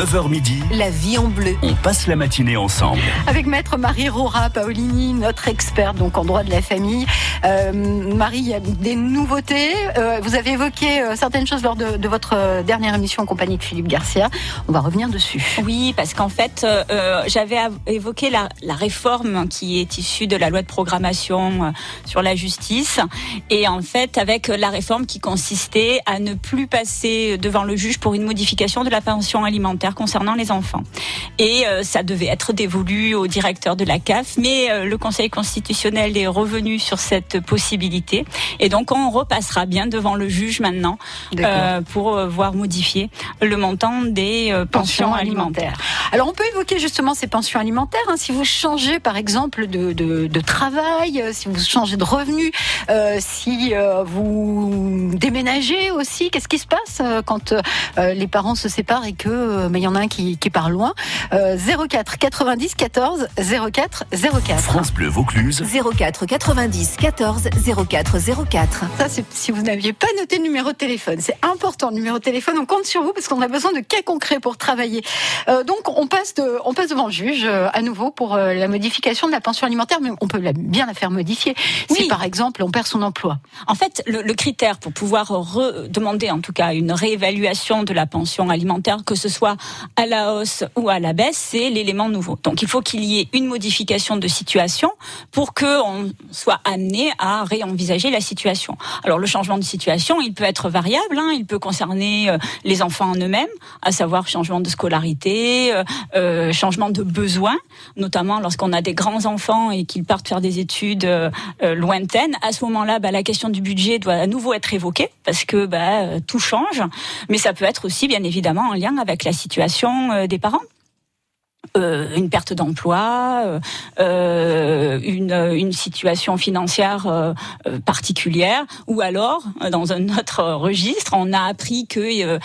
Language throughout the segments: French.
9h midi, La vie en bleu. on passe la matinée ensemble. Avec maître Marie Rora Paolini, notre experte donc en droit de la famille. Euh, Marie, il y a des nouveautés. Euh, vous avez évoqué euh, certaines choses lors de, de votre dernière émission en compagnie de Philippe Garcia. On va revenir dessus. Oui, parce qu'en fait, j'avais av- évoqué la, la réforme qui est issue de la loi de programmation euh, sur la justice, et en fait, avec la réforme qui consistait à ne plus passer devant le juge pour une modification de la pension alimentaire concernant les enfants. Et euh, ça devait être dévolu au directeur de la CAF, mais euh, le Conseil constitutionnel est revenu sur cette possibilité, et donc on repassera bien devant le juge maintenant euh, pour voir modifier le montant des euh, pensions alimentaires. Alors on peut évoquer justement ces pensions alimentaires. hein. Si vous changez par exemple de, de, de travail, si vous changez de revenu, euh, si vous déménagez aussi, qu'est-ce qui se passe quand les parents se séparent et que mais il y en a un qui, qui part loin euh, 04 90 14 04 04. France Bleu Vaucluse. 04 90 14 04 04. Ça, c'est si vous n'aviez pas noté le numéro de téléphone. C'est important, le numéro de téléphone. On compte sur vous parce qu'on a besoin de cas concrets pour travailler. Euh, donc, on passe, de, on passe devant le juge euh, à nouveau pour euh, la modification de la pension alimentaire, mais on peut la- bien la faire modifier. Si, par exemple, on perd son emploi. En fait, le, le critère pour pouvoir demander en tout cas une réévaluation de la pension alimentaire, que ce soit à la hausse ou à la baisse, c'est l'élément nouveau. Donc il faut qu'il y ait une modification de situation pour que on soit amené à réenvisager la situation. Alors le changement de situation, il peut être variable, hein, il peut concerner euh, les enfants en eux-mêmes, à savoir changement de scolarité, euh, euh, changement de besoins, notamment lorsqu'on a des grands enfants et qu'ils partent faire des études lointaines. À ce moment-là, bah, la question du budget doit à nouveau être évoquée parce que bah, tout change, mais ça peut être aussi bien évidemment en lien avec la situation euh, des parents. Euh, une perte d'emploi, euh, une, situation financière particulière, ou alors dans un autre registre, on a appris que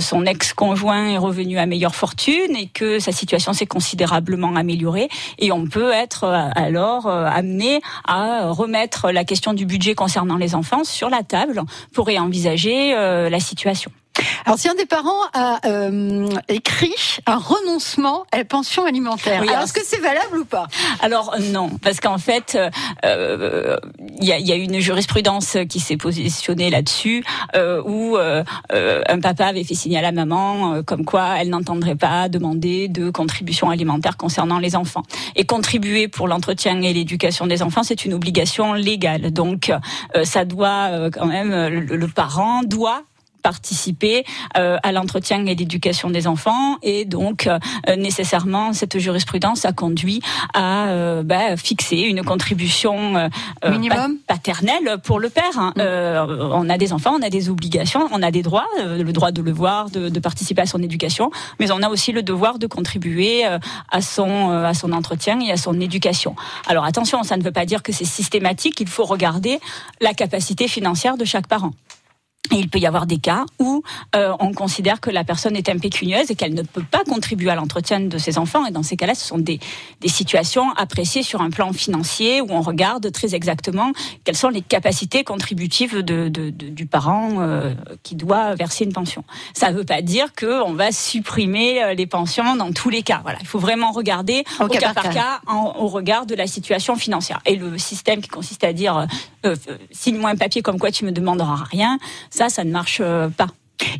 son ex-conjoint est revenu à meilleure fortune et que sa situation s'est considérablement améliorée, et on peut être alors amené à remettre la question du budget concernant les enfants sur la table pour réenvisager la situation. Alors, si un des parents a euh, écrit un renoncement à la pension alimentaire, Oui, alors est-ce que c'est valable ou pas? Alors euh, non, parce qu'en fait, euh, euh, il y, a, il y a une jurisprudence qui s'est positionnée là-dessus, euh, où euh, euh, un papa avait fait signer à la maman euh, comme quoi elle n'entendrait pas demander de contribution alimentaire concernant les enfants. Et contribuer pour l'entretien et l'éducation des enfants, c'est une obligation légale. Donc euh, ça doit euh, quand même, le, le parent doit participer euh, à l'entretien et l'éducation des enfants et donc euh, nécessairement cette jurisprudence a conduit à euh, bah, fixer une contribution Minimum pa- paternelle pour le père. hein. Euh, on a des enfants, on a des obligations, on a des droits, le droit de le voir, de, de participer à son éducation, mais on a aussi le devoir de contribuer euh, à son euh, à son entretien et à son éducation. Alors attention, ça ne veut pas dire que c'est systématique. Il faut regarder la capacité financière de chaque parent. Et il peut y avoir des cas où euh, on considère que la personne est impécunieuse et qu'elle ne peut pas contribuer à l'entretien de ses enfants. Et dans ces cas-là, ce sont des, des situations appréciées sur un plan financier où on regarde très exactement quelles sont les capacités contributives de, de- de- du parent euh, qui doit verser une pension. Ça ne veut pas dire qu'on va supprimer euh, les pensions dans tous les cas. Voilà, il faut vraiment regarder Au au, cas par cas, en- au regard de la situation financière. Et le système qui consiste à dire euh, euh, signe-moi un papier comme quoi tu me demanderas rien, ça, ça ne marche euh, pas.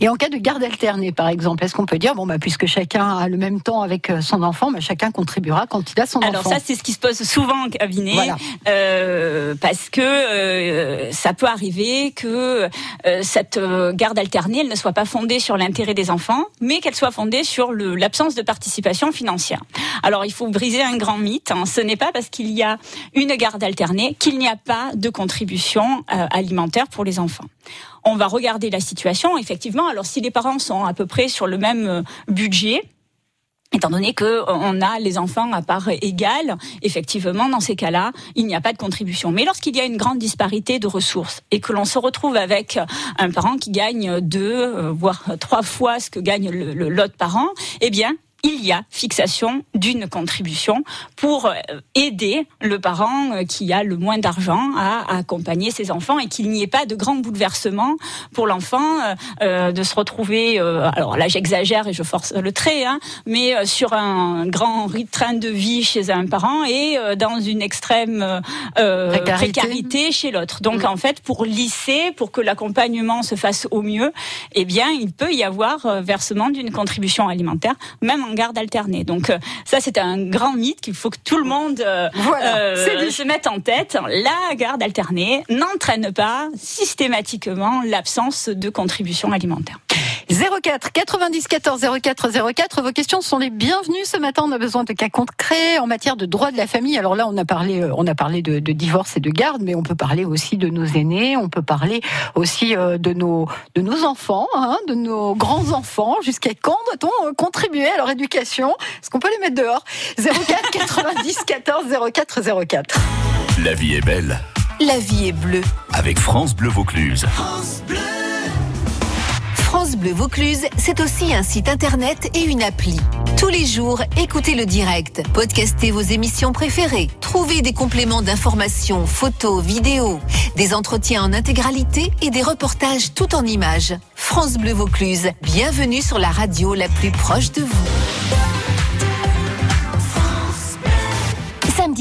Et en cas de garde alternée, par exemple, est-ce qu'on peut dire, bon, bah, puisque chacun a le même temps avec euh, son enfant, bah, chacun contribuera quand il a son Alors enfant? ça, c'est ce qui se pose souvent en cabinet, Voilà. euh, parce que euh, ça peut arriver que euh, cette garde alternée, elle ne soit pas fondée sur l'intérêt des enfants, mais qu'elle soit fondée sur l'absence de participation financière. Alors il faut briser un grand mythe. hein. Ce n'est pas parce qu'il y a une garde alternée qu'il n'y a pas de contribution alimentaire pour les enfants. On va regarder la situation, effectivement. Alors si les parents sont à peu près sur le même euh, budget, Étant donné que euh, on a les enfants à part égale, effectivement, dans ces cas-là, il n'y a pas de contribution. Mais lorsqu'il y a une grande disparité de ressources et que l'on se retrouve avec un parent qui gagne deux, euh, voire trois fois ce que gagne l'autre parent, eh bien, il y a fixation d'une contribution pour euh, aider le parent euh, qui a le moins d'argent à accompagner ses enfants et qu'il n'y ait pas de grand bouleversement pour l'enfant euh, de se retrouver, alors là j'exagère et je force le trait, hein, mais sur un grand train de vie chez un parent et dans une extrême précarité. chez l'autre. Donc mm. en fait, pour lisser, pour que l'accompagnement se fasse au mieux, eh bien il peut y avoir versement d'une contribution alimentaire, même en garde alternée. Donc ça c'est un grand mythe qu'il faut que tout le monde euh, euh, se mette en tête. La garde alternée n'entraîne pas systématiquement l'absence de contribution alimentaire. 04 90 14 04 04. Vos questions sont les bienvenues ce matin. On a besoin de cas concrets en matière de droit de la famille. Alors là, on a parlé, euh, on a parlé de, divorce et de garde, mais on peut parler aussi de nos aînés. On peut parler aussi de nos de nos enfants, hein, de nos grands enfants. Jusqu'à quand doit-on contribuer à leur éducation? Est-ce qu'on peut les mettre dehors? 04 90 14 04 04. La vie est belle. La vie est bleue. Avec France Bleu Vaucluse. France Bleu. France Bleu Vaucluse, c'est aussi un site internet et une appli. Tous les jours, écoutez le direct, podcastez vos émissions préférées, trouvez des compléments d'informations, photos, vidéos, des entretiens en intégralité et des reportages tout en images. France Bleu Vaucluse, bienvenue sur la radio la plus proche de vous.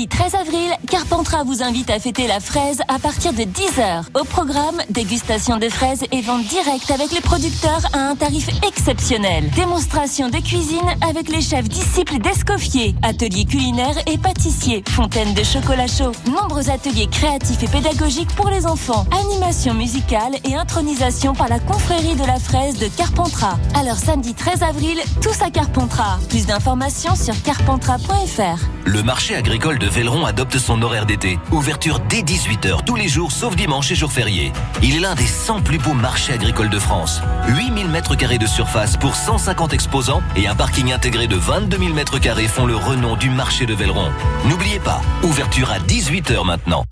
Samedi 13 avril, Carpentras vous invite à fêter la fraise à partir de 10h. Au programme, dégustation des fraises et vente directe avec les producteurs à un tarif exceptionnel. Démonstration de cuisine avec les chefs disciples d'Escoffier, ateliers culinaires et pâtissiers, fontaine de chocolat chaud, nombreux ateliers créatifs et pédagogiques pour les enfants, animation musicale et intronisation par la confrérie de la fraise de Carpentras. Alors samedi 13 avril, tous à Carpentras. Plus d'informations sur carpentras.fr. Le marché agricole de Velleron adopte son horaire d'été. Ouverture dès 18h tous les jours sauf dimanche et jours fériés. Il est l'un des 100 plus beaux marchés agricoles de France. 8000 mètres carrés de surface pour 150 exposants et un parking intégré de 22 000 mètres carrés font le renom du marché de Velleron. N'oubliez pas, ouverture à 18h maintenant.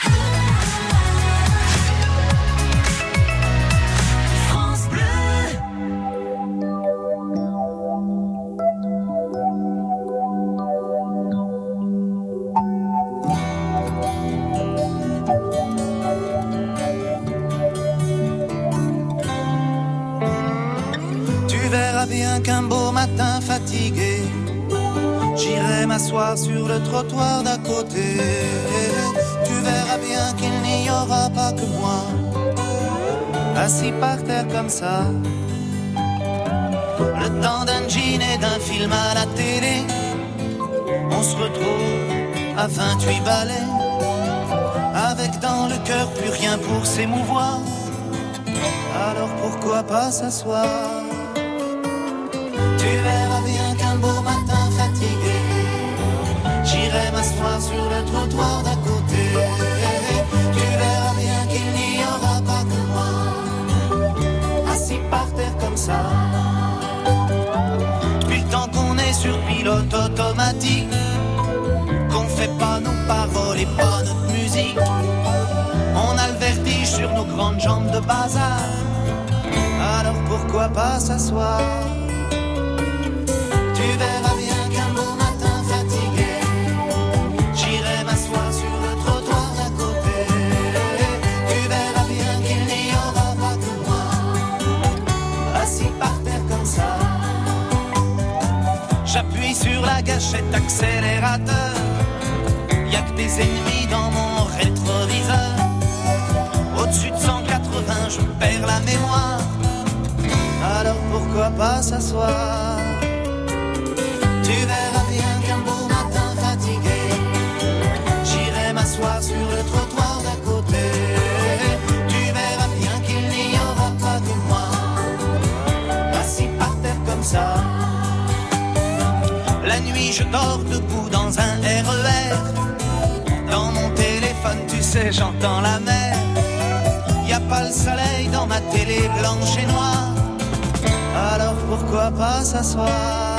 Sur le trottoir d'à côté. Tu verras bien qu'il n'y aura pas que moi, assis par terre comme ça. Le temps d'un jean et d'un film à la télé, on se retrouve à 28 balais, avec dans le cœur plus rien pour s'émouvoir. Alors pourquoi pas s'asseoir? Tu verras Tu verras bien qu'il n'y aura pas que moi, assis par terre comme ça. Le temps qu'on est sur pilote automatique, qu'on fait pas nos paroles et pas notre musique. On a le vertige sur nos grandes jambes de bazar. Alors pourquoi pas s'asseoir? Tu verras sur gâchette accélérateur. Y a que des ennemis dans mon rétroviseur. Au-dessus de 180, je perds la mémoire. Alors pourquoi pas s'asseoir? Tu verras je dors debout dans un RER. Dans mon téléphone, tu sais, j'entends la mer. Y a pas le soleil dans ma télé blanche et noire. Alors pourquoi pas s'asseoir?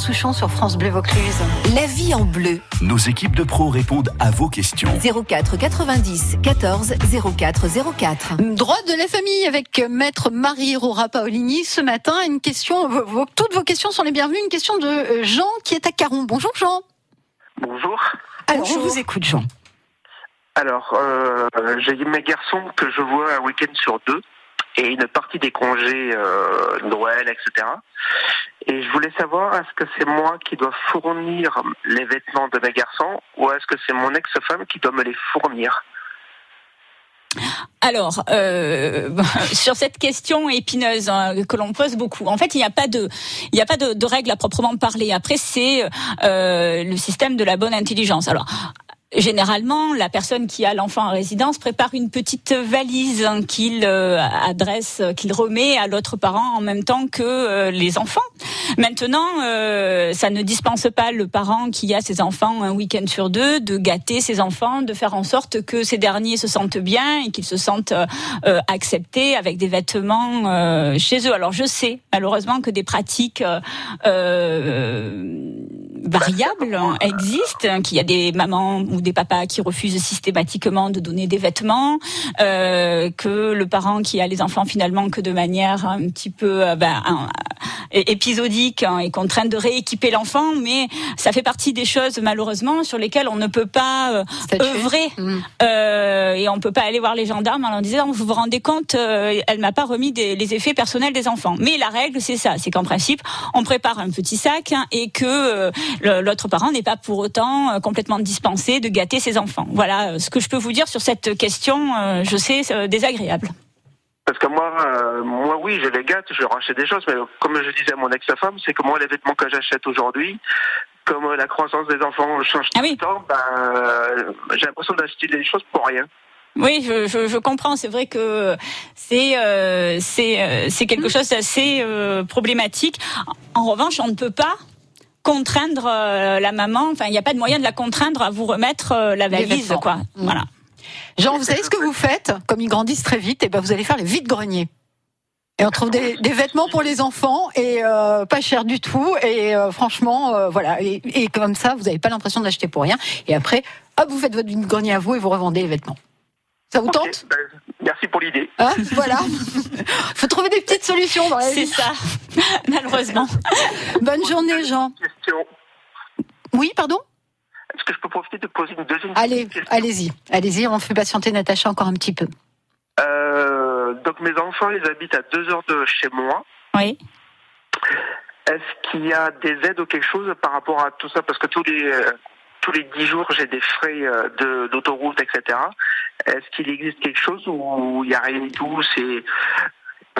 Souchon sur France Bleu Vaucluse. La vie en bleu. Nos équipes de pros répondent à vos questions. 04 90 14 04 04. Droit de la famille avec maître Marie-Aurora Paolini ce matin. Une question, vos- toutes vos questions sont les bienvenues. Une question de euh, Jean qui est à Caron. Bonjour Jean. Bonjour. Alors Bonjour. on vous écoute Jean. Alors, euh, j'ai mes garçons que je vois un week-end sur deux et une partie des congés euh, Noël, etc. Et je voulais savoir, est-ce que c'est moi qui dois fournir les vêtements de mes garçons ou est-ce que c'est mon ex-femme qui doit me les fournir? Alors, euh, sur cette question épineuse hein, que l'on pose beaucoup, en fait, il n'y a pas de, il n'y a pas de, règle à proprement parler. Après, c'est euh, le système de la bonne intelligence. Alors. Généralement, la personne qui a l'enfant en résidence prépare une petite valise hein, qu'il euh, adresse, qu'il remet à l'autre parent en même temps que euh, les enfants. Maintenant, euh, ça ne dispense pas le parent qui a ses enfants un week-end sur deux de gâter ses enfants, de faire en sorte que ces derniers se sentent bien et qu'ils se sentent euh, euh, acceptés avec des vêtements euh, chez eux. Alors je sais malheureusement que des pratiques euh, euh, variables hein, qu'il y a des mamans ou des papas qui refusent systématiquement de donner des vêtements, euh, que le parent qui a les enfants finalement que de manière un petit peu euh, un- é- épisodique hein, est contraint de rééquiper l'enfant, mais ça fait partie des choses malheureusement sur lesquelles on ne peut pas euh, œuvrer. Mm. euh, et on peut pas aller voir les gendarmes en leur disant vous vous rendez compte euh, elle m'a pas remis des- les effets personnels des enfants. Mais la règle c'est ça. C'est qu'en principe on prépare un petit sac hein, et que euh, l'autre parent n'est pas pour autant euh, complètement dispensé de gâter ses enfants voilà euh, ce que je peux vous dire sur cette question euh, je sais désagréable Parce que moi, euh, moi oui, je les gâte, je leur achète des choses, mais comme je disais à mon ex-femme, c'est que moi, les vêtements que j'achète aujourd'hui, comme la croissance des enfants change Ah tout oui. le temps, ben, euh, j'ai l'impression d'acheter des choses pour rien. Oui, je, je, je comprends. C'est vrai que c'est euh, c'est euh, c'est quelque chose d'assez euh, problématique. En revanche, on ne peut pas contraindre euh, la maman. Enfin, il n'y a pas de moyen de la contraindre à vous remettre euh, la valise, quoi. Mm. Voilà. Jean, vous savez ce que vous faites Comme ils grandissent très vite, et ben vous allez faire les vides greniers. Et on trouve des, des vêtements pour les enfants et euh, pas cher du tout. Et euh, franchement, euh, voilà. Et, et comme ça, vous n'avez pas l'impression d'acheter pour rien. Et après, hop, vous faites votre grenier à vous et vous revendez les vêtements. Ça vous tente ben, merci pour l'idée. Hein Voilà. faut trouver des petites solutions dans la C'est vie. ça, malheureusement. Bonne journée, Jean. Question. Oui, pardon? Est-ce que je peux profiter de poser une deuxième Allez, question? allez-y, allez-y. On fait patienter Natacha encore un petit peu. Euh, Donc mes enfants, ils habitent à deux heures de chez moi. Oui. Est-ce qu'il y a des aides ou quelque chose par rapport à tout ça? Parce que tous les euh, tous les dix jours, j'ai des frais euh, de d'autoroute, etc. Est-ce qu'il existe quelque chose ou il n'y a rien du tout? C'est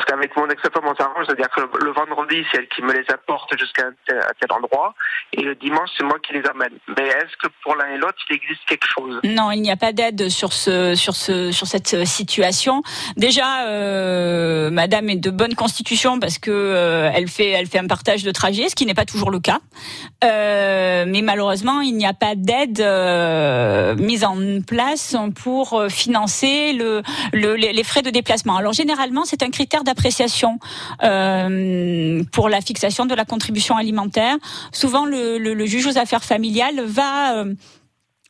parce qu'avec mon ex-femme, on s'arrange, c'est-à-dire que le vendredi, c'est elle qui me les apporte jusqu'à tel, endroit, et le dimanche, c'est moi qui les amène. Mais est-ce que pour l'un et l'autre, il existe quelque chose? Non, il n'y a pas d'aide sur ce sur ce sur cette situation. Déjà, euh, Madame est de bonne constitution parce que euh, fait un partage de trajet, ce qui n'est pas toujours le cas. Euh, mais malheureusement, il n'y a pas d'aide euh, mise en place pour financer le, le les les frais de déplacement. Alors généralement, c'est un critère d'appréciation euh, pour la fixation de la contribution alimentaire. Souvent, le, juge aux affaires familiales va euh,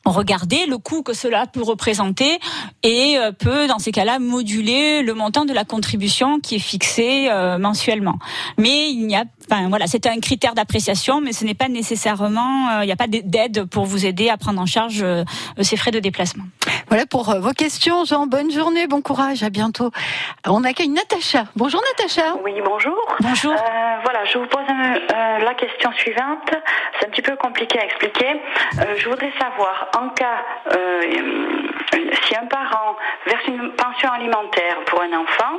regarder le coût que cela peut représenter et euh, peut dans ces cas-là moduler le montant de la contribution qui est fixé euh, mensuellement. Mais il n'y a enfin voilà, c'est un critère d'appréciation mais ce n'est pas nécessairement euh, il n'y a pas d'aide pour vous aider à prendre en charge euh, ces frais de déplacement. Voilà pour euh, vos questions, Jean. Bonne journée, bon courage, à bientôt. On accueille Natacha. Bonjour Natacha. Oui, bonjour. Bonjour. Euh, voilà, je vous pose un- euh, la question suivante. C'est un petit peu compliqué à expliquer. Euh, je voudrais savoir, en cas, euh, si un parent verse une pension alimentaire pour un enfant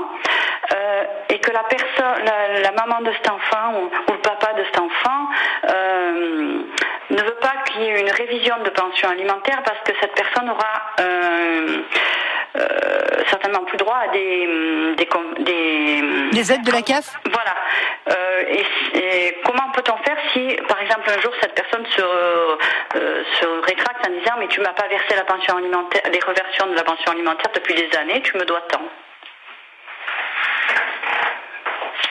euh, et que la personne, la, la maman de cet enfant ou, ou le papa de cet enfant euh, ne veut pas qu'il y ait une révision de pension alimentaire parce que cette personne aura euh, certainement plus droit à des, des, aides de la CAF Voilà. Et, et comment peut-on faire si, par exemple, un jour cette personne se, se rétracte en disant mais tu m'as pas versé la pension alimentaire, les reversions de la pension alimentaire depuis des années, tu me dois tant?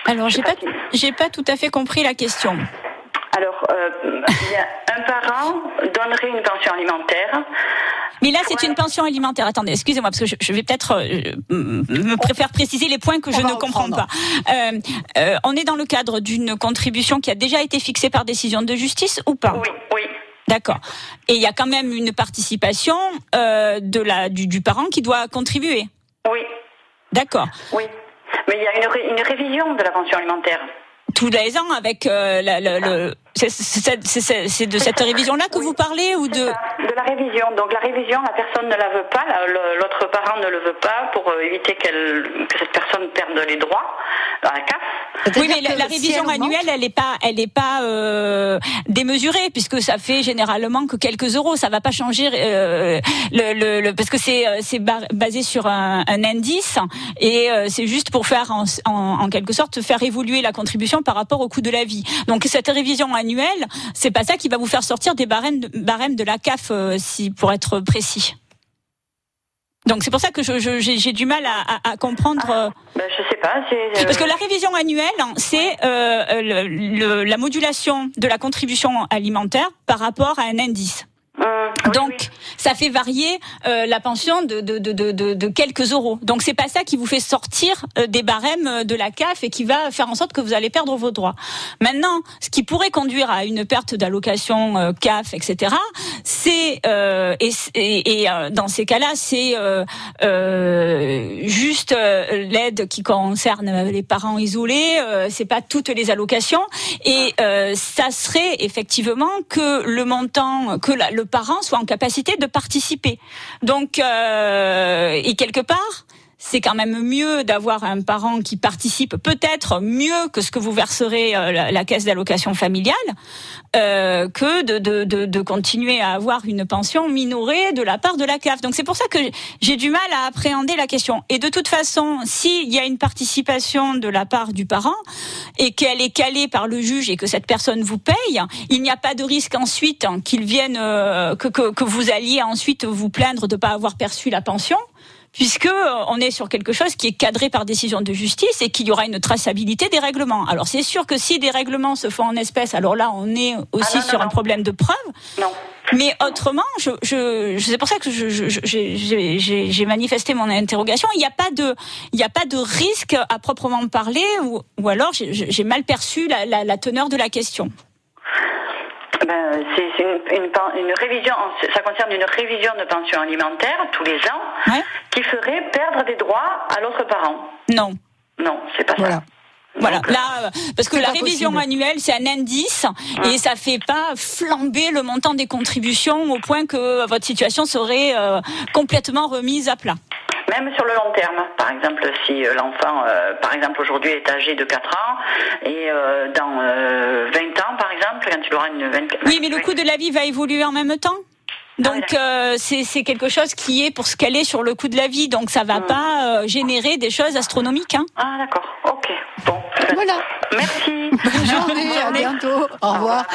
Alors, j'ai pas, j'ai pas tout à fait compris la question. Alors, euh, un parent donnerait une pension alimentaire. Mais là, c'est une pension alimentaire. Attendez, excusez-moi, parce que je, je vais peut-être euh, me préfère préciser les points que je On ne comprends pas. Euh, euh, on est dans le cadre d'une contribution qui a déjà été fixée par décision de justice ou pas? Oui, oui. D'accord. Et il y a quand même une participation euh, de la du, du parent qui doit contribuer? Oui, D'accord. oui. Mais il y a une, ré- une révision de la pension alimentaire. Tous les ans avec euh, la- le. c'est de cette révision-là que vous parlez ou de De la révision. Donc la révision, la personne ne la veut pas, l'autre parent ne le veut pas pour euh, éviter qu'elle, que cette personne perde les droits dans la CAF. Oui, mais la, si révision elle annuelle, elle n'est pas, elle est pas euh, démesurée puisque ça fait généralement que quelques euros. Ça va pas changer euh, le, le, le- parce que c'est c'est ba- basé sur un, un indice et euh, c'est juste pour faire en, en, en quelque sorte faire évoluer la contribution par rapport au coût de la vie. Donc cette révision annuelle, c'est pas ça qui va vous faire sortir des barèmes de, barèmes de la CAF, euh, si pour être précis. Donc c'est pour ça que j'ai du mal à, à- à comprendre. euh, Ben, je sais pas. Euh, parce que la révision annuelle, hein, c'est euh, la modulation de la contribution alimentaire par rapport à un indice. Oui, Donc, ça fait varier euh, la pension de, de, de, de, quelques euros. Donc, c'est pas ça qui vous fait sortir euh, des barèmes euh, de la CAF et qui va faire en sorte que vous allez perdre vos droits. Maintenant, ce qui pourrait conduire à une perte d'allocation euh, CAF, etc., c'est euh, et, et, dans ces cas-là, c'est juste l'aide qui concerne les parents isolés. C'est pas toutes les allocations et ça serait effectivement que le montant, que la- le parent soit en capacité de participer. Donc, euh, et quelque part, c'est quand même mieux d'avoir un parent qui participe peut-être mieux que ce que vous verserez euh, la, la caisse d'allocation familiale, euh, que de, de, de, de continuer à avoir une pension minorée de la part de la CAF. Donc c'est pour ça que j'ai du mal à appréhender la question. Et de toute façon, s'il y a une participation de la part du parent et qu'elle est calée par le juge et que cette personne vous paye, il n'y a pas de risque ensuite qu'il vienne, euh, que, que, que vous alliez ensuite vous plaindre de ne pas avoir perçu la pension puisque euh, on est sur quelque chose qui est cadré par décision de justice et qu'il y aura une traçabilité des règlements. Alors c'est sûr que si des règlements se font en espèces, alors là on est aussi Ah non, non, sur un non. problème de preuve. Non. Mais autrement, je, je, je- c'est pour ça que j'ai- manifesté mon interrogation. Il n'y a pas de, il n'y a pas de risque à proprement parler, ou, ou alors j'ai- j'ai mal perçu la, la, la teneur de la question. Ben, c'est une, une, pen- une révision, ça concerne une révision de pension alimentaire tous les ans Ouais. qui ferait perdre des droits à l'autre parent. Non. Non, c'est pas Voilà. ça. Voilà, Donc, euh, là, euh, parce que la révision possible. annuelle, c'est un indice et ça fait pas flamber le montant des contributions au point que votre situation serait euh, complètement remise à plat. Même sur le long terme, par exemple, si euh, l'enfant, euh, par exemple, aujourd'hui est âgé de 4 ans et euh, dans euh, 20 ans, par exemple, quand il aura une 24... Oui, mais le coût de la vie va évoluer en même temps? Donc Ah, euh, c'est c'est quelque chose qui est pour ce qu'elle est sur le coût de la vie, donc ça va pas euh, générer des choses astronomiques. Hein. Ah, d'accord. Ok. Bon. Voilà. Merci. Bonne journée, à bientôt. Au revoir.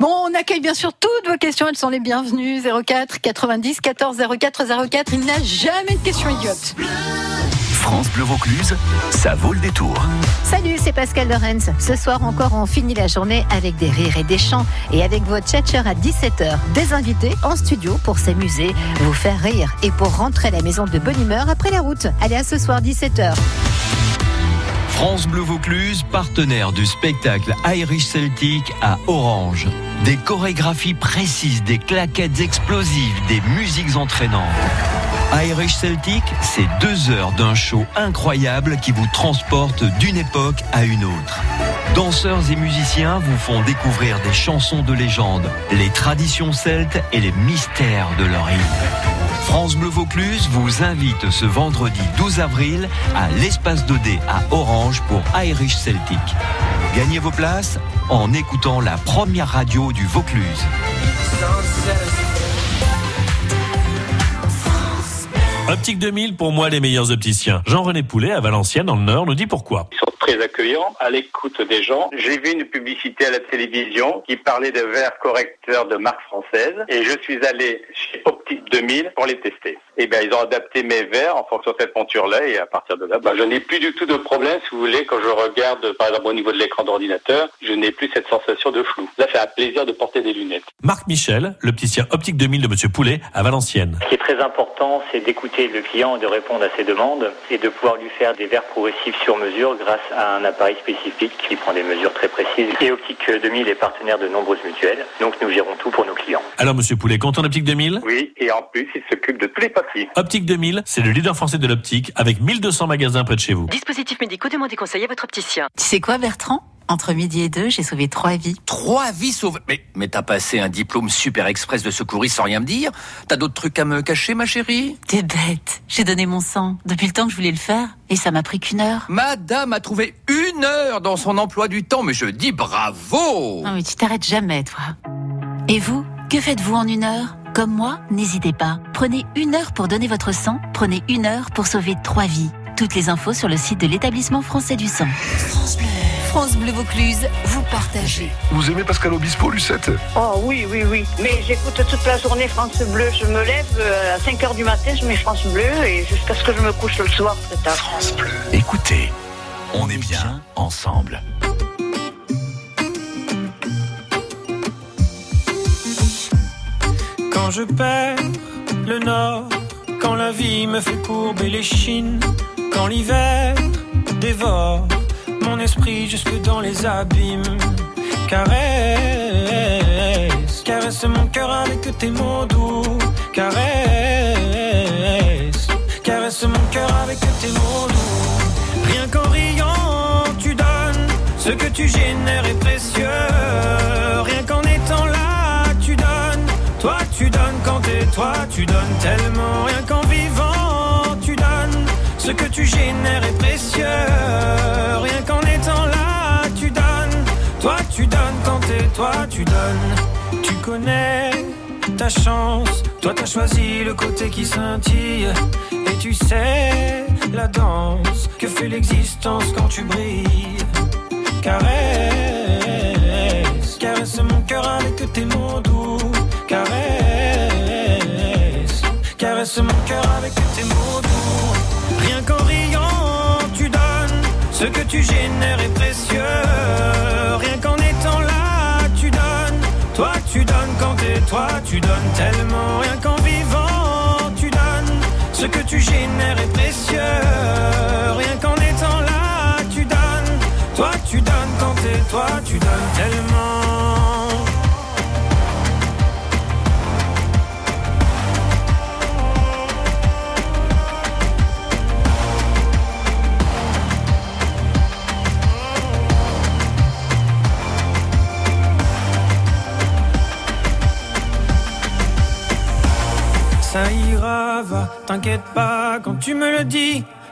Bon, on accueille bien sûr toutes vos questions, elles sont les bienvenues. 04 90 14 04 04. Il n'y a jamais de questions idiotes. France Bleu Vaucluse, ça vaut le détour. Salut, c'est Pascal Lorenz. Ce soir encore, on finit la journée avec des rires et des chants et avec votre tchatcher à 17h. Des invités en studio pour s'amuser, vous faire rire et pour rentrer à la maison de bonne humeur après la route. Allez, à ce soir, 17h. France Bleu Vaucluse, partenaire du spectacle Irish Celtic à Orange. Des chorégraphies précises, des claquettes explosives, des musiques entraînantes. Irish Celtic, c'est deux heures d'un show incroyable qui vous transporte d'une époque à une autre. Danseurs et musiciens vous font découvrir des chansons de légende, les traditions celtes et les mystères de leur île. France Bleu Vaucluse vous invite ce vendredi 12 avril à l'espace 2D à Orange pour Irish Celtic. Gagnez vos places en écoutant la première radio du Vaucluse. Optique 2000, pour moi, les meilleurs opticiens. Jean-René Poulet, à Valenciennes, dans le Nord, nous dit pourquoi. Très accueillant, à l'écoute des gens. J'ai vu une publicité à la télévision qui parlait de verres correcteurs de marque française et je suis allé chez Optique 2000 pour les tester. Et bien, ils ont adapté mes verres en fonction de cette monture-là et à partir de là, ben, je n'ai plus du tout de problème, si vous voulez, quand je regarde, par exemple, au niveau de l'écran d'ordinateur, je n'ai plus cette sensation de flou. Là, c'est un plaisir de porter des lunettes. Marc Michel, l'opticien Optique 2000 de Monsieur Poulet à Valenciennes. Ce qui est très important, c'est d'écouter le client et de répondre à ses demandes et de pouvoir lui faire des verres progressifs sur mesure grâce à un appareil spécifique qui prend des mesures très précises. Et Optique 2000 est partenaire de nombreuses mutuelles, donc nous gérons tout pour nos clients. Alors Monsieur Poulet, content Optique 2000 Oui, et en plus, il s'occupe de tous les papiers. Optique 2000, c'est le leader français de l'optique avec 1200 magasins près de chez vous. Dispositifs médicaux, demandez conseil à votre opticien. Tu sais quoi, Bertrand? Entre midi et deux, j'ai sauvé trois vies. Trois vies sauvées Mais, mais t'as passé un diplôme super express de secouriste sans rien me dire T'as d'autres trucs à me cacher, ma chérie? T'es bête. J'ai donné mon sang depuis le temps que je voulais le faire et ça m'a pris qu'une heure. Madame a trouvé une heure dans son emploi du temps, mais je dis bravo Non mais tu t'arrêtes jamais, toi. Et vous, que faites-vous en une heure? Comme moi, n'hésitez pas. Prenez une heure pour donner votre sang. Prenez une heure pour sauver trois vies. Toutes les infos sur le site de l'établissement français du sang. France Bleu. France Bleu Vaucluse, vous partagez. Vous aimez Pascal Obispo, Lucette Oh oui, oui, oui. Mais j'écoute toute la journée France Bleu. Je me lève euh, à 5 h du matin, je mets France Bleu et jusqu'à ce que je me couche le soir très tard. France Bleu. Écoutez, on est bien ensemble. Quand je perds le nord, quand la vie me fait courber les chines, quand l'hiver dévore jusque dans les abîmes. Caresse, caresse mon cœur avec tes mots doux. Caresse, caresse mon cœur avec tes mots doux. Rien qu'en riant, tu donnes ce que tu génères est précieux. Rien qu'en étant là, tu donnes. Toi, tu donnes quand t'es toi, tu donnes tellement. Rien qu'en vivant, tu donnes. Ce que tu génères est précieux. Rien qu'en Toi, tu donnes quand t'es toi, tu donnes. Tu connais ta chance. Toi, t'as choisi le côté qui scintille. Et tu sais la danse que fait l'existence quand tu brilles. Caresse, caresse mon cœur avec tes mots doux. Caresse, caresse mon cœur avec tes mots doux. Rien qu'en riant. Ce que tu génères est précieux. Rien qu'en étant là, tu donnes. Toi, tu donnes quand t'es toi, tu donnes tellement. Rien qu'en vivant, tu donnes. Ce que tu génères est précieux.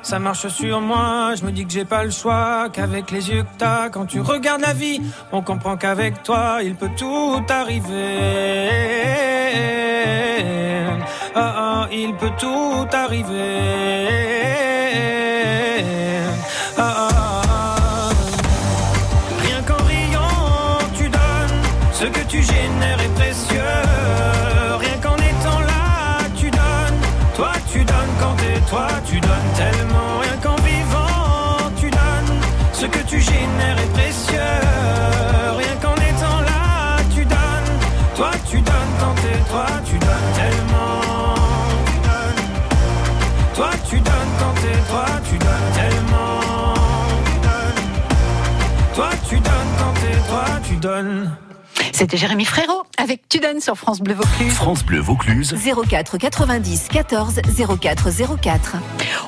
Ça marche sur moi, je me dis que j'ai pas le choix, qu'avec les yeux que t'as, quand tu regardes la vie, on comprend qu'avec toi, il peut tout arriver. Ah ah, il peut tout arriver. Toi, tu donnes tellement. Toi, tu donnes quand t'es toi, tu donnes tellement. Toi, tu donnes quand t'es toi, tu donnes. C'était Jérémy Frérot avec Tu donnes sur France Bleu Vaucluse. France Bleu Vaucluse. 04 90 14 04 04.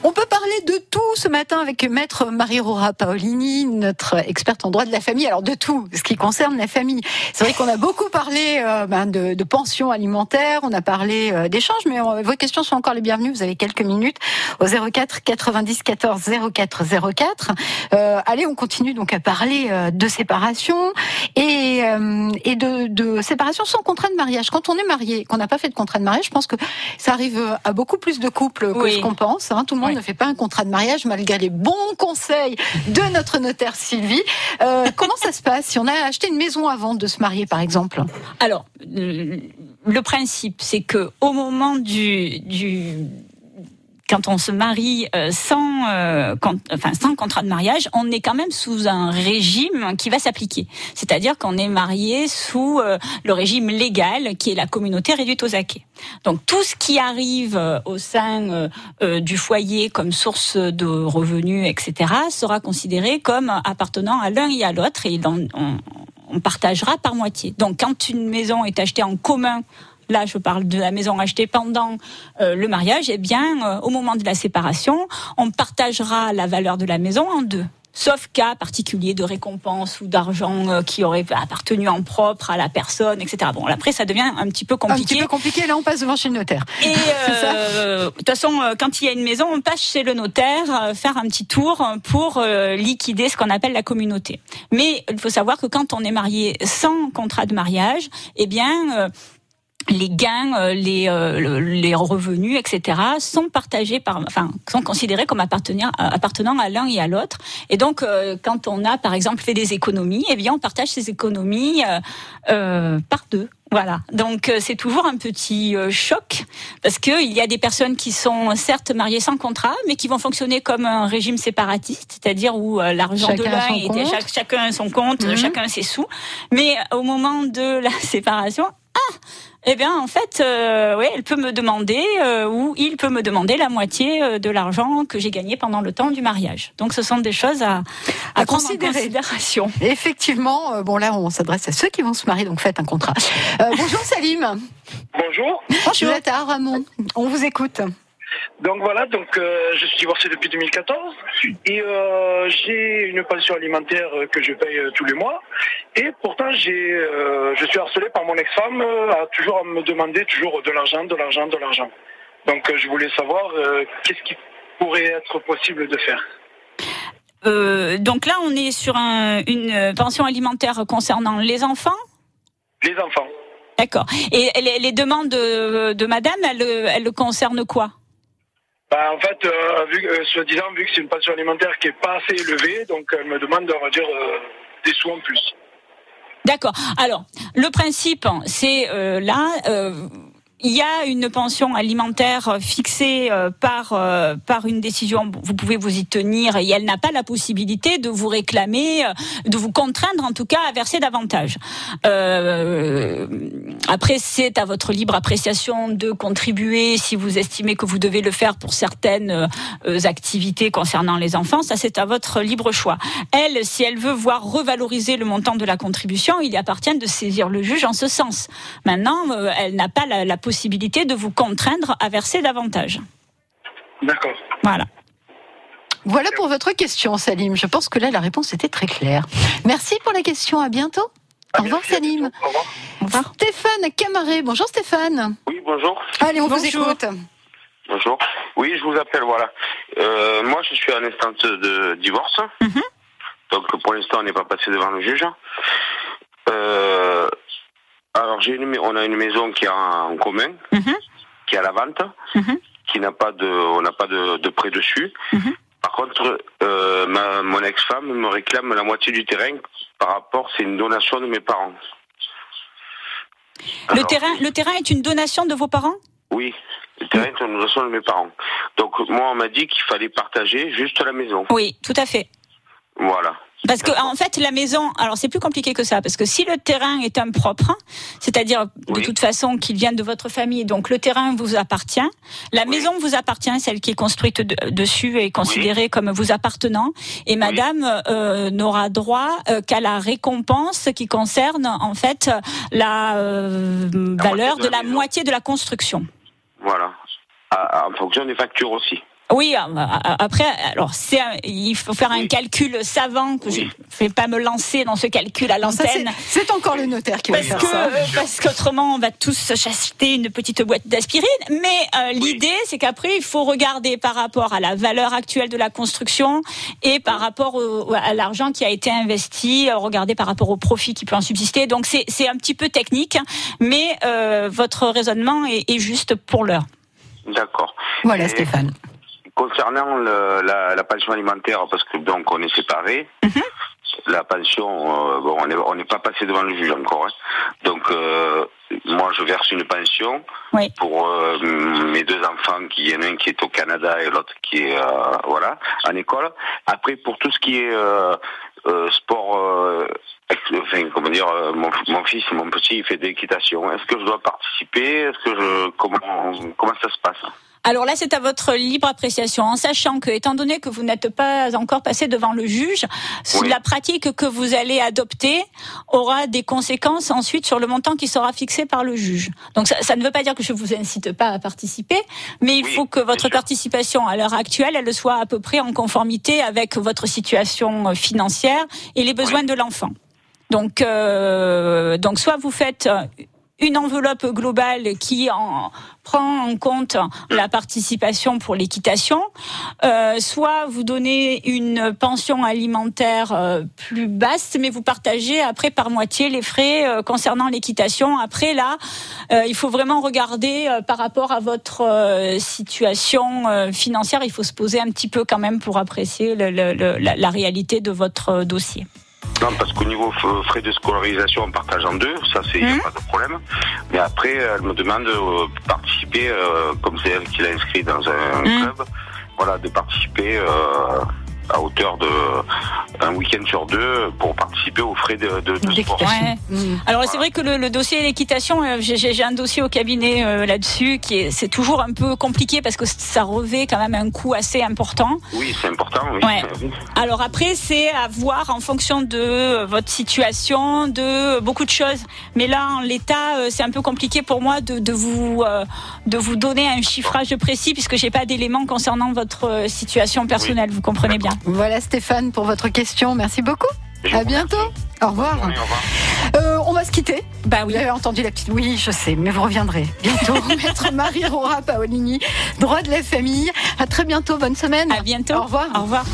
On peut parler de tout ce matin avec maître Marie-Rora Paolini, notre experte en droit de la famille. Alors de tout, ce qui concerne la famille. C'est vrai qu'on a beaucoup parlé euh, ben, de, de pension alimentaire, on a parlé euh, d'échanges, mais euh, vos questions sont encore les bienvenues. Vous avez quelques minutes au 04 90 14 04 04. Euh, allez, on continue donc à parler euh, de séparation et et, euh, et de, de séparation sans contrat de mariage. Quand on est marié, qu'on n'a pas fait de contrat de mariage, je pense que ça arrive à beaucoup plus de couples que Oui. ce qu'on pense. hein. Tout le monde Oui. ne fait pas un contrat de mariage malgré les bons conseils de notre notaire Sylvie. Euh, comment ça se passe si on a acheté une maison avant de se marier, par exemple? Alors, le le principe, c'est que au moment du, du quand on se marie euh, sans, euh, con- enfin, sans contrat de mariage, on est quand même sous un régime qui va s'appliquer. C'est-à-dire qu'on est marié sous euh, le régime légal qui est la communauté réduite aux acquis. Donc tout ce qui arrive euh, au sein euh, euh, du foyer comme source de revenus, etc., sera considéré comme appartenant à l'un et à l'autre et on- on partagera par moitié. Donc quand une maison est achetée en commun, là je parle de la maison achetée pendant euh, le mariage, eh bien euh, au moment de la séparation, on partagera la valeur de la maison en deux. Sauf cas particulier de récompense ou d'argent euh, qui aurait appartenu en propre à la personne, etc. Bon, après, ça devient un petit peu Un compliqué. petit peu compliqué, là on passe devant chez le notaire. Et euh, de toute façon, quand il y a une maison, on passe chez le notaire faire un petit tour pour liquider ce qu'on appelle la communauté. Mais il faut savoir que quand on est marié sans contrat de mariage, eh bien les gains, euh, les, euh, le- les revenus, etc., sont partagés par, enfin, sont considérés comme appartenant, appartenant à l'un et à l'autre. Et donc, euh, quand on a, par exemple, fait des économies, eh bien, on partage ces économies euh, euh, par deux. Voilà. Donc, euh, c'est toujours un petit euh, choc parce que il y a des personnes qui sont certes mariées sans contrat, mais qui vont fonctionner comme un régime séparatiste, c'est-à-dire où euh, l'argent de l'un compte. chaque- chacun son compte, Mhm. chacun ses sous. Mais au moment de la séparation, ah, eh bien, en fait, euh, oui, elle peut me demander euh, ou il peut me demander la moitié euh, de l'argent que j'ai gagné pendant le temps du mariage. Donc, ce sont des choses à, à, À prendre considérer. en considération. Effectivement, euh, bon là on s'adresse à ceux qui vont se marier, donc faites un contrat. Euh, bonjour Salim. Bonjour. Vous êtes à Ramon. On vous écoute. Donc voilà, donc euh, je suis divorcé depuis 2014 et euh, j'ai une pension alimentaire euh, que je paye tous les mois. Et pourtant, j'ai, euh, je suis harcelé par mon ex-femme à toujours à me demander toujours de l'argent, de l'argent, de l'argent. Donc je voulais savoir qu'est-ce qui pourrait être possible de faire. Euh, donc là, on est sur un- une pension alimentaire concernant les enfants? Les enfants. D'accord. Et les, les demandes de, de madame, elles, elles concernent quoi? Bah, en fait, euh, vu, euh, soi-disant, vu que c'est une pension alimentaire qui est pas assez élevée, donc elle me demande, on va dire, euh, des sous en plus. D'accord. Alors, le principe, c'est euh, là, euh, il y a une pension alimentaire fixée euh, par euh, par une décision. Vous pouvez vous y tenir et elle n'a pas la possibilité de vous réclamer, euh, de vous contraindre en tout cas à verser davantage. Euh, après, c'est à votre libre appréciation de contribuer si vous estimez que vous devez le faire pour certaines euh, activités concernant les enfants. Ça, c'est à votre libre choix. Elle, si elle veut voir revaloriser le montant de la contribution, il lui appartient de saisir le juge en ce sens. Maintenant, euh, elle n'a pas la, la possibilité de vous contraindre à verser davantage. D'accord. Voilà. Voilà pour votre question Salim. Je pense que là la réponse était très claire. Merci pour la question. À bientôt. Au revoir Salim. Au revoir. Stéphane Camaret. Bonjour Stéphane. Oui, bonjour. Allez, on vous Bonjour. écoute. Bonjour. Oui, je vous appelle, voilà. Euh, moi, je suis en instance de divorce. Donc, pour l'instant, on n'est pas passé devant le juge. Euh, alors, j'ai une, on a une maison qui est en commun, qui est à la vente, qui n'a pas de, on n'a pas de, de prêt dessus. Par contre, euh, ma, mon ex-femme me réclame la moitié du terrain par rapport, c'est une donation de mes parents. Le terrain, le terrain est une donation de vos parents? Oui, le terrain est une donation de mes parents. Donc, moi, on m'a dit qu'il fallait partager juste la maison. Oui, tout à fait. Voilà. Parce que en fait la maison, alors c'est plus compliqué que ça, parce que si le terrain est un propre, c'est-à-dire de toute façon qu'il vient de votre famille, donc le terrain vous appartient, la maison vous appartient, celle qui est construite de- dessus est considérée comme vous appartenant, et Madame euh, n'aura droit euh, qu'à la récompense qui concerne en fait la euh, valeur de de la la moitié de la construction. Voilà. À- à- en fonction des factures aussi. Oui, euh, après, alors c'est, il faut faire un calcul savant que je ne vais pas me lancer dans ce calcul à l'antenne. c'est- encore le notaire qui va Parce faire que ça. euh, parce qu'autrement on va tous acheter une petite boîte d'aspirine. Mais euh, l'idée c'est qu'après il faut regarder par rapport à la valeur actuelle de la construction et par rapport au- à l'argent qui a été investi, euh, regarder par rapport au profit qui peut en subsister. Donc c'est c'est un petit peu technique, mais euh, votre raisonnement est, est juste pour l'heure. D'accord. Voilà, Et Stéphane. Concernant le- la, la pension alimentaire, parce que donc on est séparés, Mhm. la pension, euh, bon, on n'est on n'est pas passé devant le juge encore. hein. Donc euh, moi je verse une pension pour euh, mes deux enfants, qui y en a un qui est au Canada et l'autre qui est euh, voilà en école. Après pour tout ce qui est euh, euh, sport, euh, enfin comment dire, mon, mon fils, mon petit, il fait de l'équitation. Est-ce que je dois participer? Est-ce que je comment comment ça se passe? Alors là, c'est à votre libre appréciation, en sachant que, étant donné que vous n'êtes pas encore passé devant le juge, la pratique que vous allez adopter aura des conséquences ensuite sur le montant qui sera fixé par le juge. Donc ça, ça ne veut pas dire que je vous incite pas à participer, mais il faut que votre participation à l'heure actuelle, elle soit à peu près en conformité avec votre situation financière et les besoins de l'enfant. Donc, euh, donc soit vous faites une enveloppe globale qui en prend en compte la participation pour l'équitation, euh, soit vous donnez une pension alimentaire euh, plus basse, mais vous partagez après par moitié les frais euh, concernant l'équitation. Après là, il faut vraiment regarder par rapport à votre situation financière. Il faut se poser un petit peu quand même pour apprécier la, réalité de votre dossier. Non, parce qu'au niveau frais de scolarisation, on partage en deux, ça c'est a pas de problème. Mais après, elle me demande de participer, euh, comme c'est elle qui l'a inscrit dans un club, voilà, de participer euh, à hauteur de un week-end sur deux pour participer aux frais de, de, de sport. Ouais. Alors c'est vrai que le, le dossier d'équitation, euh, j'ai- un dossier au cabinet euh, là-dessus qui est c'est toujours un peu compliqué parce que ça revêt quand même un coût assez important. Oui, c'est important, oui. Ouais. Alors après, c'est à voir en fonction de euh, votre situation, de beaucoup de choses. Mais là, en l'état, euh, c'est un peu compliqué pour moi de, de vous euh, de vous donner un chiffrage précis puisque j'ai pas d'éléments concernant votre euh, situation personnelle. Vous comprenez bien. Voilà Stéphane pour votre question. Merci beaucoup. À bientôt. Au revoir. Euh, on va se quitter. Bah oui. Vous avez entendu la petite. Oui, je sais, mais vous reviendrez bientôt. Maître Marie Rora Paolini, droit de la famille. À très bientôt. Bonne semaine. À bientôt. Au revoir. Au revoir.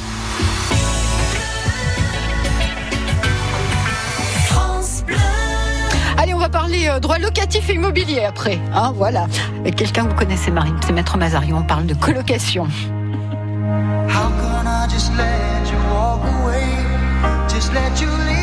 Allez, on va parler euh, droit locatif et immobilier après. Hein, voilà. Avec quelqu'un que vous connaissez, Marine, c'est Maître Mazarion. On parle de colocation. Walk away? Just let you leave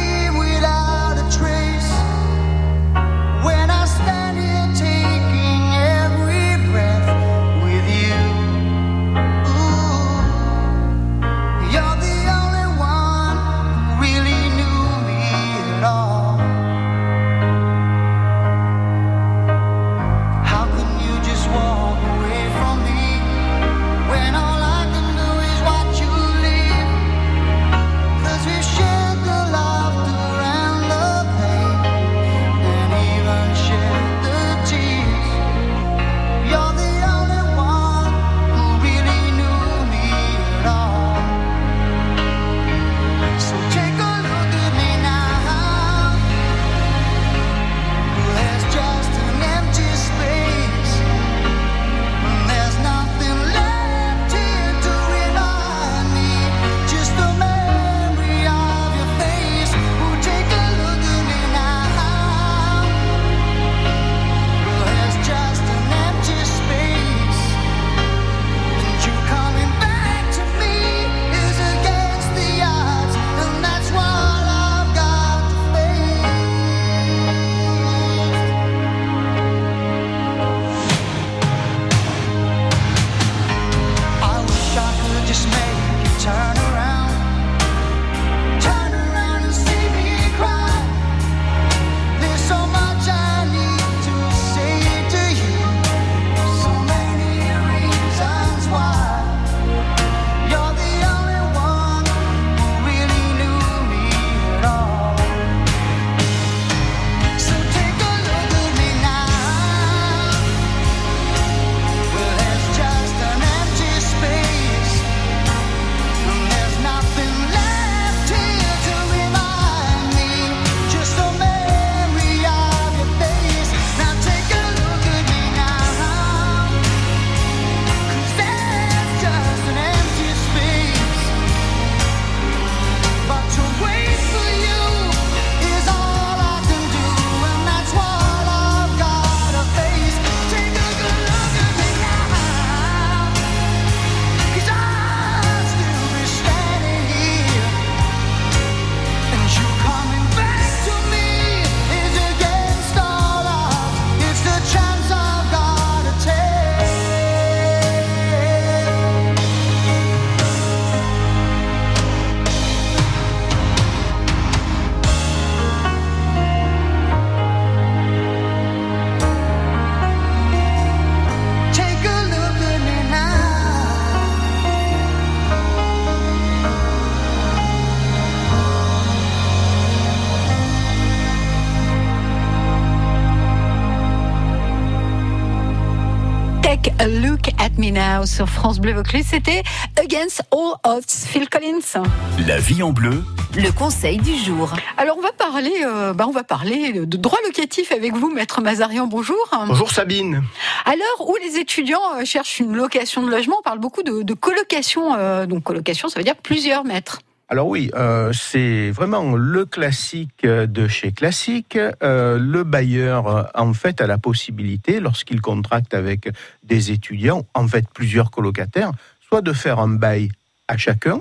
Now sur France Bleu Vaucluse. C'était Against All Odds, Phil Collins. La vie en bleu. Le conseil du jour. Alors on va parler, euh, bah, on va parler de droit locatif avec vous, maître Mazarian. Bonjour. Bonjour Sabine. À l'heure où les étudiants euh, cherchent une location de logement, on parle beaucoup de, de colocation. euh, donc colocation, ça veut dire plusieurs mètres. Alors oui, euh, c'est vraiment le classique de chez Classique. Euh, le bailleur, euh, en fait, a la possibilité, lorsqu'il contracte avec des étudiants, en fait plusieurs colocataires, soit de faire un bail à chacun,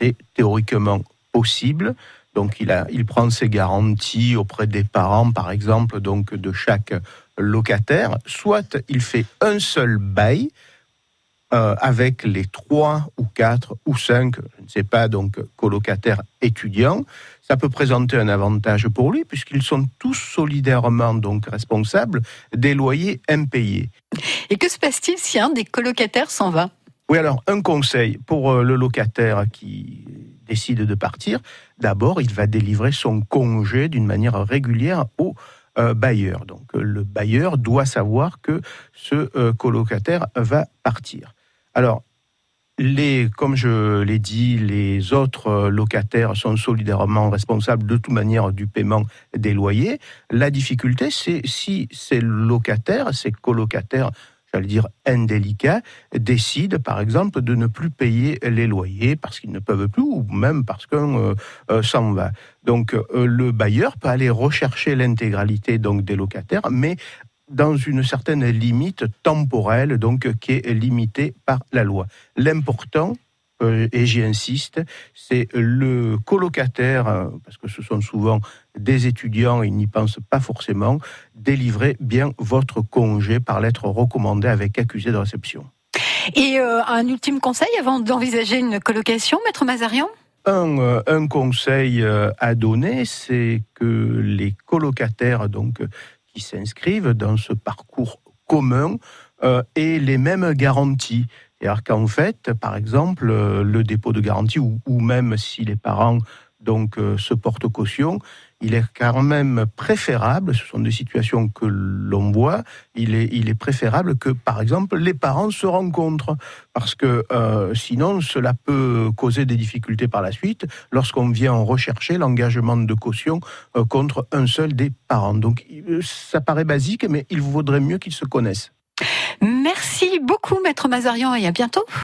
c'est théoriquement possible. Donc il, a, il prend ses garanties auprès des parents, par exemple, donc de chaque locataire. Soit il fait un seul bail euh, avec les trois ou quatre ou cinq, je ne sais pas, donc colocataires étudiants. Ça peut présenter un avantage pour lui puisqu'ils sont tous solidairement donc responsables des loyers impayés. Et que se passe-t-il si un des colocataires s'en va? Oui, alors un conseil pour euh, le locataire qui décide de partir, d'abord il va délivrer son congé d'une manière régulière au euh, bailleur. Donc le bailleur doit savoir que ce euh, colocataire va partir. Alors, comme je l'ai dit, les autres euh, locataires sont solidairement responsables de toute manière du paiement des loyers. La difficulté, c'est si ces locataires, ces colocataires, j'allais dire indélicats, décident par exemple de ne plus payer les loyers parce qu'ils ne peuvent plus ou même parce qu'un euh, euh, s'en va. Donc le bailleur peut aller rechercher l'intégralité donc des locataires, mais dans une certaine limite temporelle, donc qui est limitée par la loi. L'important, euh, et j'y insiste, c'est le colocataire, parce que ce sont souvent des étudiants, ils n'y pensent pas forcément, délivrer bien votre congé par lettre recommandée avec accusé de réception. Et euh, un ultime conseil avant d'envisager une colocation, maître Mazarian? Un, euh, un conseil à donner, c'est que les colocataires donc, qui s'inscrivent dans ce parcours commun euh, aient les mêmes garanties. C'est-à-dire qu'en fait, par exemple, euh, le dépôt de garantie, ou, ou même si les parents donc, euh, se portent caution, il est quand même préférable, ce sont des situations que l'on voit, il est, il est préférable que, par exemple, les parents se rencontrent, parce que euh, sinon, cela peut causer des difficultés par la suite lorsqu'on vient rechercher l'engagement de caution euh, contre un seul des parents. Donc, il- ça paraît basique, mais il vaudrait mieux qu'ils se connaissent. Merci beaucoup, maître Mazarian, et à bientôt.